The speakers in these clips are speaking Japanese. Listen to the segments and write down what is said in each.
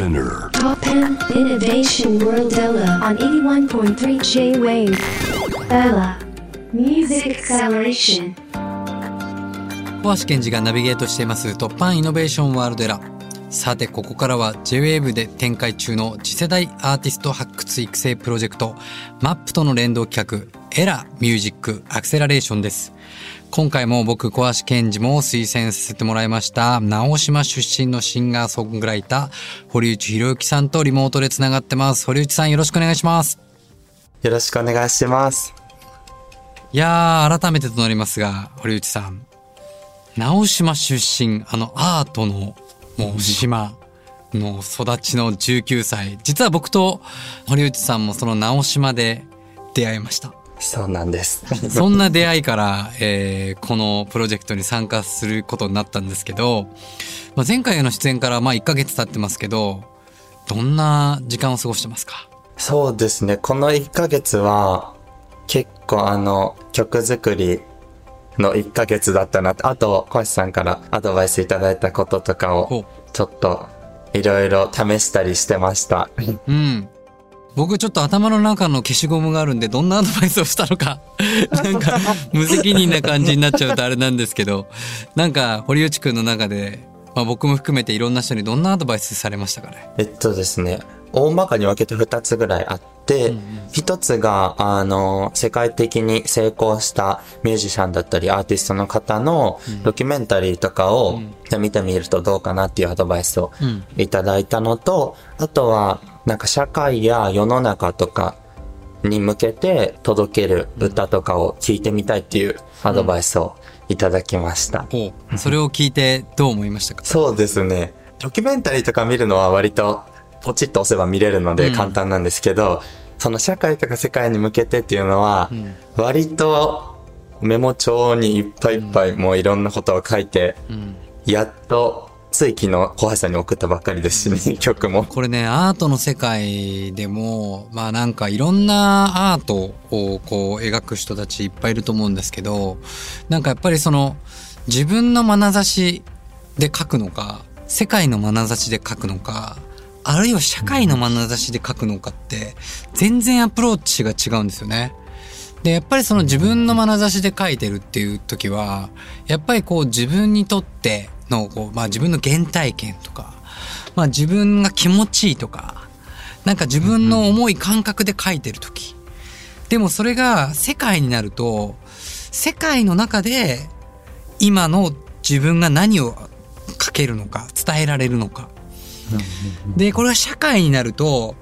Spinner. Top 10 Innovation World Ella on 81.3 J-Wave. Ella Music Acceleration. 小橋健二がナビゲートしています突破イノベーションワールドエラーさてここからは JWAVE で展開中の次世代アーティスト発掘育成プロジェクト MAP との連動企画エラミュージックアクセラレーションです今回も僕小橋健二も推薦させてもらいました。直島出身のシンガーソングライター堀内博之さんとリモートでつながってます。堀内さんよろしくお願いします。よろしくお願いします。いやー改めてとなりますが堀内さん。直島出身あのアートのもう島の育ちの19歳。実は僕と堀内さんもその直島で出会いましたそうなんです。そんな出会いから、えーこのプロジェクトに参加することになったんですけど、まあ、前回の出演からまあ1ヶ月経ってますけどどんな時間を過ごしてますか？そうですね。この1ヶ月は、結構あの、曲作りの1ヶ月だったなって、あと、小橋さんからアドバイスいただいたこととかほを、ちょっと、いろいろ試したりしてました。うん。僕ちょっと頭の中の消しゴムがあるんでどんなアドバイスをしたのか なんか無責任な感じになっちゃうとあれなんですけど なんか堀内くんの中で、まあ、僕も含めていろんな人にどんなアドバイスされましたかね？えっとですね、大まかに分けて2つぐらいあって、1つが、あの、世界的に成功したミュージシャンだったりアーティストの方のドキュメンタリーとかを見てみるとどうかなっていうアドバイスをうん。いただいたのと、あとは、なんか社会や世の中とかに向けて届ける歌とかを聞いてみたいっていうアドバイスをいただきました。おそれを聞いてどう思いましたか？そうですね。ドキュメンタリーとか見るのは割とポチッと押せば見れるのでうん。簡単なんですけど、その社会とか世界に向けてっていうのは、割とメモ帳にいっぱいいっぱいもういろんなことを書いて、うん。やっと昨日小橋さんに送ったばっかりですしね、曲も。これねアートの世界でもまあなんかいろんなアートをこう描く人たちいっぱいいると思うんですけどなんかやっぱりその自分の眼差しで描くのか世界の眼差しで描くのかあるいは社会の眼差しで描くのかって全然アプローチが違うんですよね。でやっぱりその自分の眼差しで描いてるっていう時はやっぱりこう自分にとってのこう、まあ、自分の原体験とか、まあ、自分が気持ちいいとかなんか自分の思い感覚で描いてる時。でもそれが世界になると世界の中で今の自分が何を書けるのか伝えられるのか。でこれが社会になると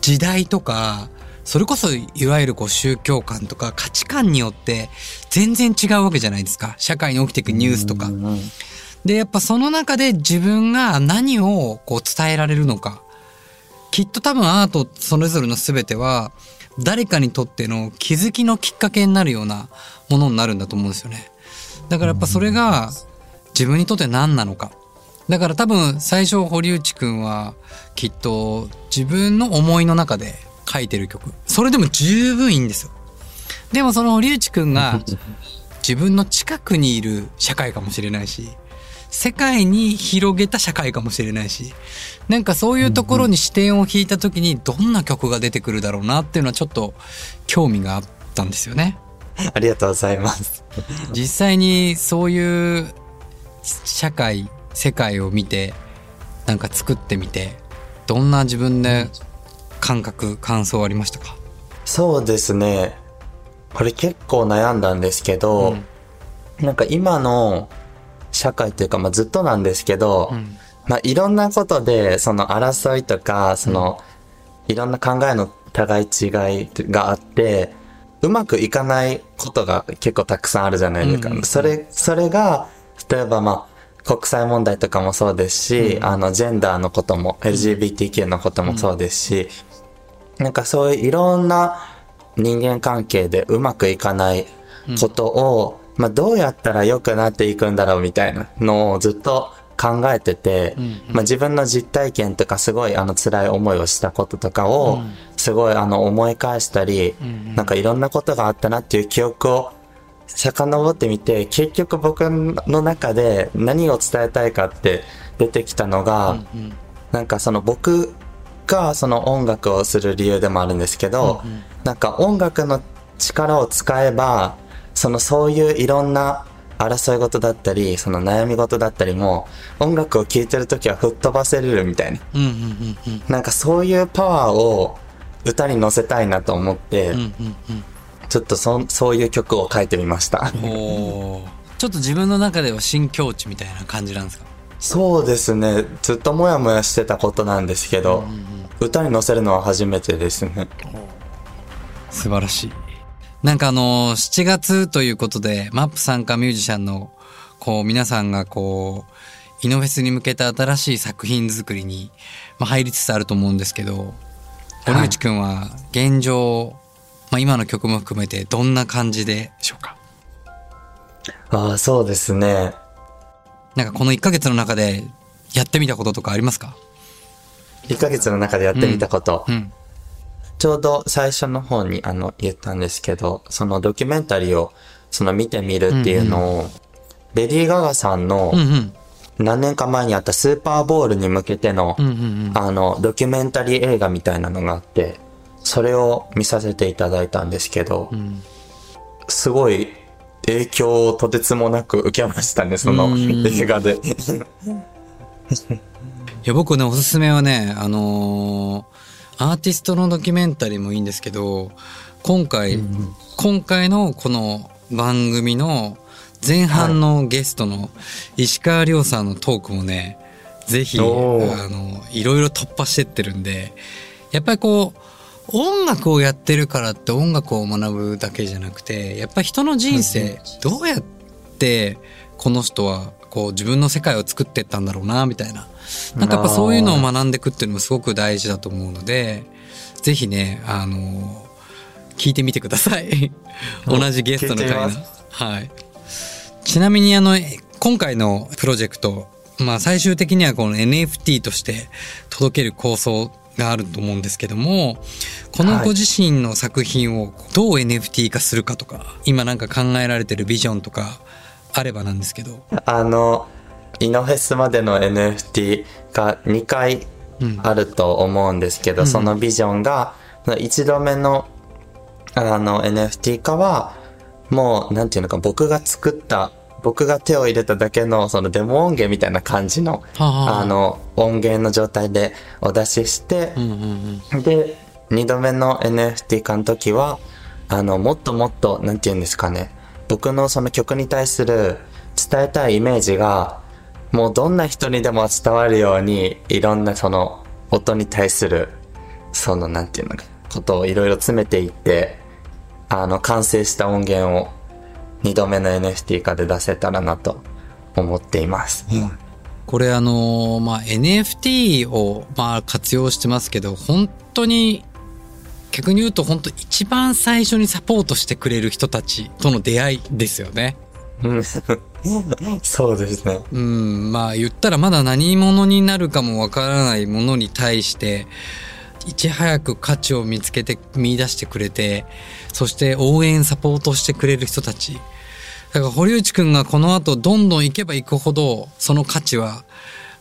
時代とかそれこそいわゆるこう宗教観とか価値観によって全然違うわけじゃないですか。社会に起きていくニュースとか。でやっぱその中で自分が何をこう伝えられるのかきっと多分アートそれぞれの全ては誰かにとっての気づきのきっかけになるようなものになるんだと思うんですよね。だからやっぱそれが自分にとって何なのか。だから多分最初堀内くんはきっと自分の思いの中で書いてる曲。それでも十分いいんですよ。でもその堀内くんが 自分の近くにいる社会かもしれないし、世界に広げた社会かもしれないし、なんかそういうところに視点を引いた時にどんな曲が出てくるだろうなっていうのはちょっと興味があったんですよね。ありがとうございます。実際にそういう社会世界を見てなんか作ってみてどんな自分で感覚感想ありましたか？そうですね。これ結構悩んだんですけど、なんか今の社会というか、まあ、ずっとなんですけど、ん。まあ、いろんなことで、その争いとか、その、いろんな考えの互い違いがあって、うまくいかないことが結構たくさんあるじゃないですか。うん。うんそれ、それが、例えばまあ、国際問題とかもそうですし、あの、ジェンダーのことも、LGBTQ のこともそうですし、なんかそういういろんな人間関係でうまくいかないことを、まあどうやったら良くなっていくんだろうみたいなのをずっと考えてて、まあ自分の実体験とかすごいあの辛い思いをしたこととかを、すごいあの思い返したり、なんかいろんなことがあったなっていう記憶を遡ってみて、結局僕の中で何を伝えたいかって出てきたのが、なんかその僕がその音楽をする理由でもあるんですけど、なんか音楽の力を使えば、そのそういういろんな争い事だったり、その悩み事だったりも、音楽を聴いてる時は吹っ飛ばせれるみたいな。うんうんうんうんなんかそういうパワーを歌に乗せたいなと思って、うんうんちょっとそそういう曲を書いてみました。うんおーちょっと自分の中では新境地みたいな感じなんですか？そうですね。ずっともやもやしてたことなんですけど、歌に乗せるのは初めてですね。素晴らしい。なんかあの、7月ということで、マップ参加ミュージシャンの、こう、皆さんがこう、イノフェスに向けた新しい作品作りに、まあ、入りつつあると思うんですけど、堀内くんは現状、まあ、今の曲も含めてどんな感じでしょうか？ああ、そうですね。なんかこの1ヶ月の中でやってみたこととかありますか？1ヶ月の中でやってみたこと。うん。ちょうど最初の方にあの言ったんですけど、そのドキュメンタリーをその見てみるっていうのを、レディー・ガガさんのうんうん。何年か前にあったスーパーボールに向けての、うんうんうん。あの、ドキュメンタリー映画みたいなのがあって、それを見させていただいたんですけど、んすごい影響をとてつもなく受けましたね、そのうん映画で。いや、僕ね、おすすめはね、あのーアーティストのドキュメンタリーもいいんですけど、今回、今回のこの番組の前半のゲストの石川亮さんのトークもね、ぜひ、あの、いろいろ突破してってるんで、やっぱりこう、音楽をやってるからって音楽を学ぶだけじゃなくて、やっぱり人の人生、どうやってこの人はこう自分の世界を作ってったんだろうな、みたいな。なんかやっぱそういうのを学んでいくっていうのもすごく大事だと思うので、ぜひね、あの、聞いてみてください。同じゲストの回の。はい。ちなみにあの、え今回のプロジェクト、まあ最終的にはこの NFT として届ける構想があると思うんですけども、このご自身の作品をどう NFT 化するかとか、今なんか考えられてるビジョンとかあればなんですけど。あの、イノフェスまでの NFT が2回あると思うんですけど、そのビジョンが、1度目のあの NFT 化は、もう、なんていうのか、僕が作った、僕が手を入れただけの、そのデモ音源みたいな感じの、はあの、音源の状態でお出しして、うんうんうん。で、二度目の NFT 化の時は、あの、もっともっと、なんて言うんですかね。僕のその曲に対する伝えたいイメージが、もうどんな人にでも伝わるように、いろんなその音に対する、そのなんていうのか、ことをいろいろ詰めていって、あの、完成した音源を二度目の NFT 化で出せたらなと思っています。これあのーまあ、NFT をまあ活用してますけど、本当に、逆に言うと本当一番最初にサポートしてくれる人たちとの出会いですよね。うんそうですね。うん、まあ言ったらまだ何者になるかもわからないものに対して、いち早く価値を見つけて、見出してくれて、そして応援サポートしてくれる人たち。だから堀内くんがこの後どんどん行けば行くほど、その価値は、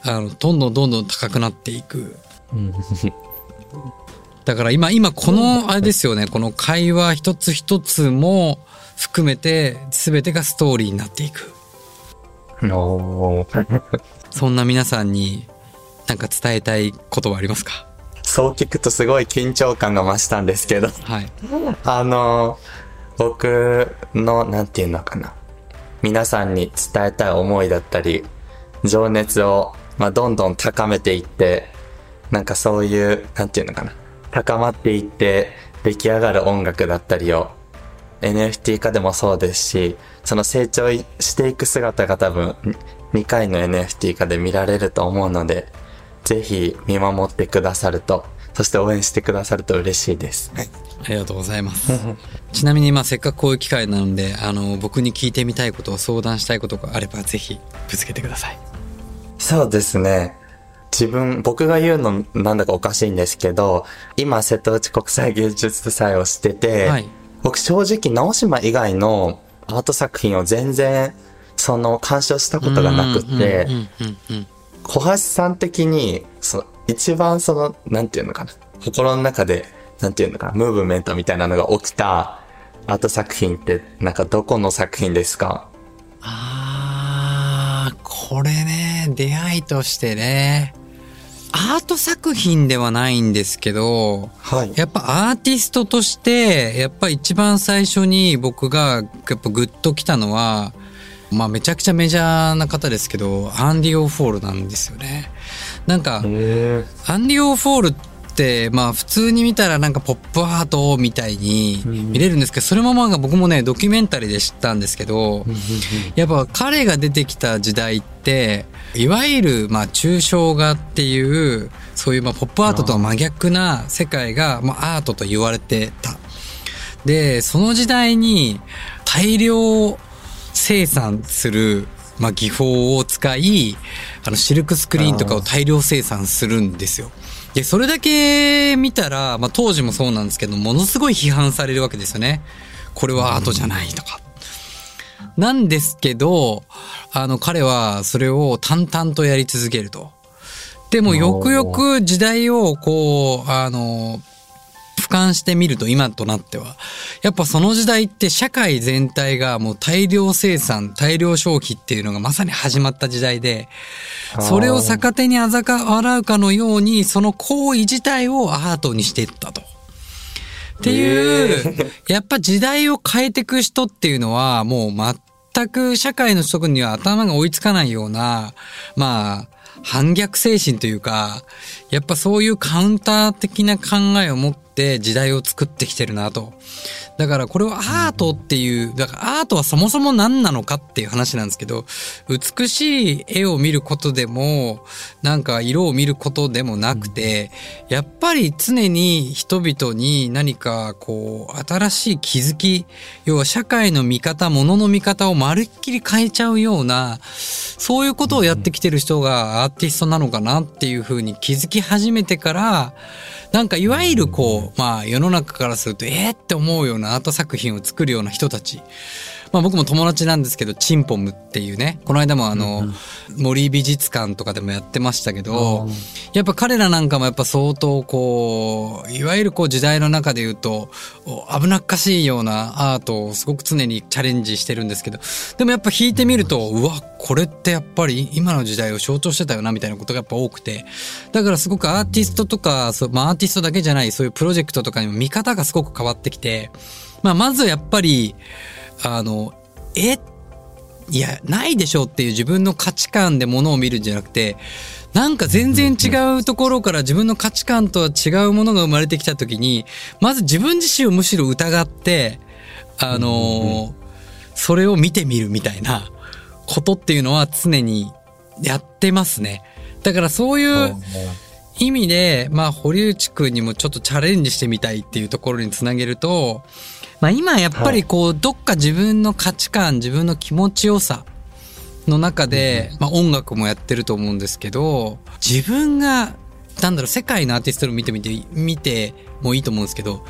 あの、どんどんどんどん高くなっていく。だから今、今この、あれですよね、この会話一つ一つも含めて、全てがストーリーになっていく。そんな皆さんになんか伝えたいことはありますか？そう聞くとすごい緊張感が増したんですけど、はい。あの、僕の、なんていうのかな。皆さんに伝えたい思いだったり、情熱を、まあ、どんどん高めていって、なんかそういう、なんていうのかな。高まっていって、出来上がる音楽だったりを、NFT 化でもそうですし、その成長していく姿が多分、2回の NFT 化で見られると思うので、ぜひ見守ってくださると、そして応援してくださると嬉しいです。ありがとうございます。ちなみにまあせっかくこういう機会なので、あの、僕に聞いてみたいことを相談したいことがあればぜひぶつけてください。そうですね。自分、僕が言うのなんだかおかしいんですけど、今瀬戸内国際芸術祭をしてて、はい。僕正直直島以外のアート作品を全然、その、鑑賞したことがなくって小橋さん的に、そ一番その、なんていうのかな。心の中で、なんていうのかな、ムーブメントみたいなのが起きたアート作品って、なんかどこの作品ですか？あー、これね、出会いとしてね、アート作品ではないんですけど、はい。やっぱアーティストとして、やっぱ一番最初に僕がやっぱグッときたのは、まあめちゃくちゃメジャーな方ですけど、アンディ・ウォーホルなんですよね。なんか、へアンディ・ウォーホルって、まあ普通に見たらなんかポップアートみたいに見れるんですけど、それもまあ僕もね、ドキュメンタリーで知ったんですけど、やっぱ彼が出てきた時代って、いわゆるまあ抽象画っていう、そういうまあポップアートとは真逆な世界がまあアートと言われてた。で、その時代に大量生産する、まあ、技法を使い、あの、シルクスクリーンとかを大量生産するんですよ。で、それだけ見たら、まあ、当時もそうなんですけど、ものすごい批判されるわけですよね。これはアートじゃないとか。なんですけど、あの、彼はそれを淡々とやり続けると。でも、よくよく時代を、こう、あの、俯瞰してみると今となっては、やっぱその時代って社会全体がもう大量生産、大量消費っていうのがまさに始まった時代で、それを逆手にあざか笑うかのように、その行為自体をアートにしていったと。っていう、やっぱ時代を変えていく人っていうのは、もう全く社会の人には頭が追いつかないような、まあ、反逆精神というか、やっぱそういうカウンター的な考えを持って時代を作ってきてるなと。だからこれはアートっていう、だからアートはそもそも何なのかっていう話なんですけど、美しい絵を見ることでも、なんか色を見ることでもなくて、やっぱり常に人々に何かこう、新しい気づき、要は社会の見方、物の見方をまるっきり変えちゃうような、そういうことをやってきてる人がアーティストなのかなっていうふうに気づき始めてから、なんかいわゆるこう、まあ世の中からすると、えーって思うようなアート作品を作るような人たち。まあ僕も友達なんですけど、チンポムっていうね、この間もあの、森美術館とかでもやってましたけど、やっぱ彼らなんかもやっぱ相当こう、いわゆるこう時代の中で言うと、お危なっかしいようなアートをすごく常にチャレンジしてるんですけど、でもやっぱ弾いてみると、うわ、これってやっぱり今の時代を象徴してたよなみたいなことがやっぱ多くて、だからすごくアーティストとか、そうまあアーティストだけじゃないそういうプロジェクトとかにも見方がすごく変わってきて、まあまずやっぱり、あの、えいや、ないでしょっていう自分の価値観で物を見るんじゃなくて、なんか全然違うところから自分の価値観とは違うものが生まれてきた時に、まず自分自身をむしろ疑って、あのーそれを見てみるみたいなことっていうのは常にやってますね。だからそういう意味で、まあ、堀内くんにもちょっとチャレンジしてみたいっていうところにつなげると、まあ今やっぱりこう、どっか自分の価値観、自分の気持ちよさの中で、まあ音楽もやってると思うんですけど、自分が、なんだろう、世界のアーティストを見てみて、見てもいいと思うんですけど、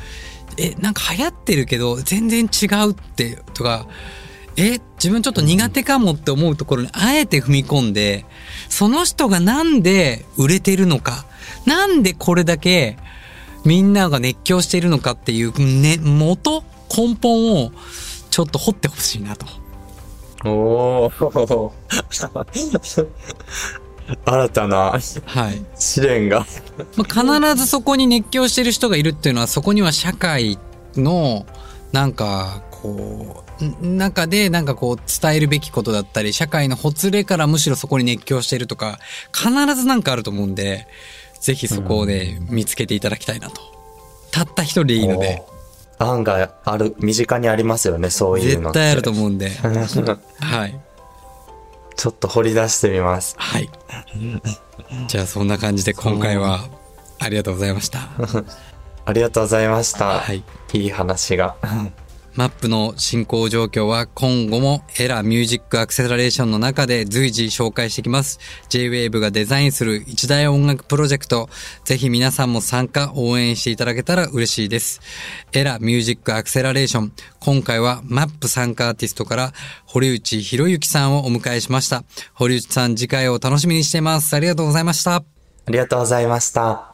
え、なんか流行ってるけど、全然違うって、とか、え、自分ちょっと苦手かもって思うところにあえて踏み込んで、その人がなんで売れてるのか、なんでこれだけみんなが熱狂しているのかっていう、ね、元、根本をちょっと掘ってほしいなと。おー。新たなはい。試練が。まあ、必ずそこに熱狂してる人がいるっていうのは、そこには社会の、なんか、こう、ん中でなんかこう伝えるべきことだったり、社会のほつれからむしろそこに熱狂してるとか、必ずなんかあると思うんで、ぜひそこをね、見つけていただきたいなと。たった一人でいいので、案外ある、身近にありますよね、そういうの。絶対あると思うんで、はい。ちょっと掘り出してみます。はい。じゃあそんな感じで今回はありがとうございました。ありがとうございました。はい。いい話が。マップの進行状況は今後もエラミュージックアクセラレーションの中で随時紹介していきます。J-Wave がデザインする一大音楽プロジェクト。ぜひ皆さんも参加、応援していただけたら嬉しいです。エラミュージックアクセラレーション。今回はマップ参加アーティストから堀内博之さんをお迎えしました。堀内さん次回を楽しみにしています。ありがとうございました。ありがとうございました。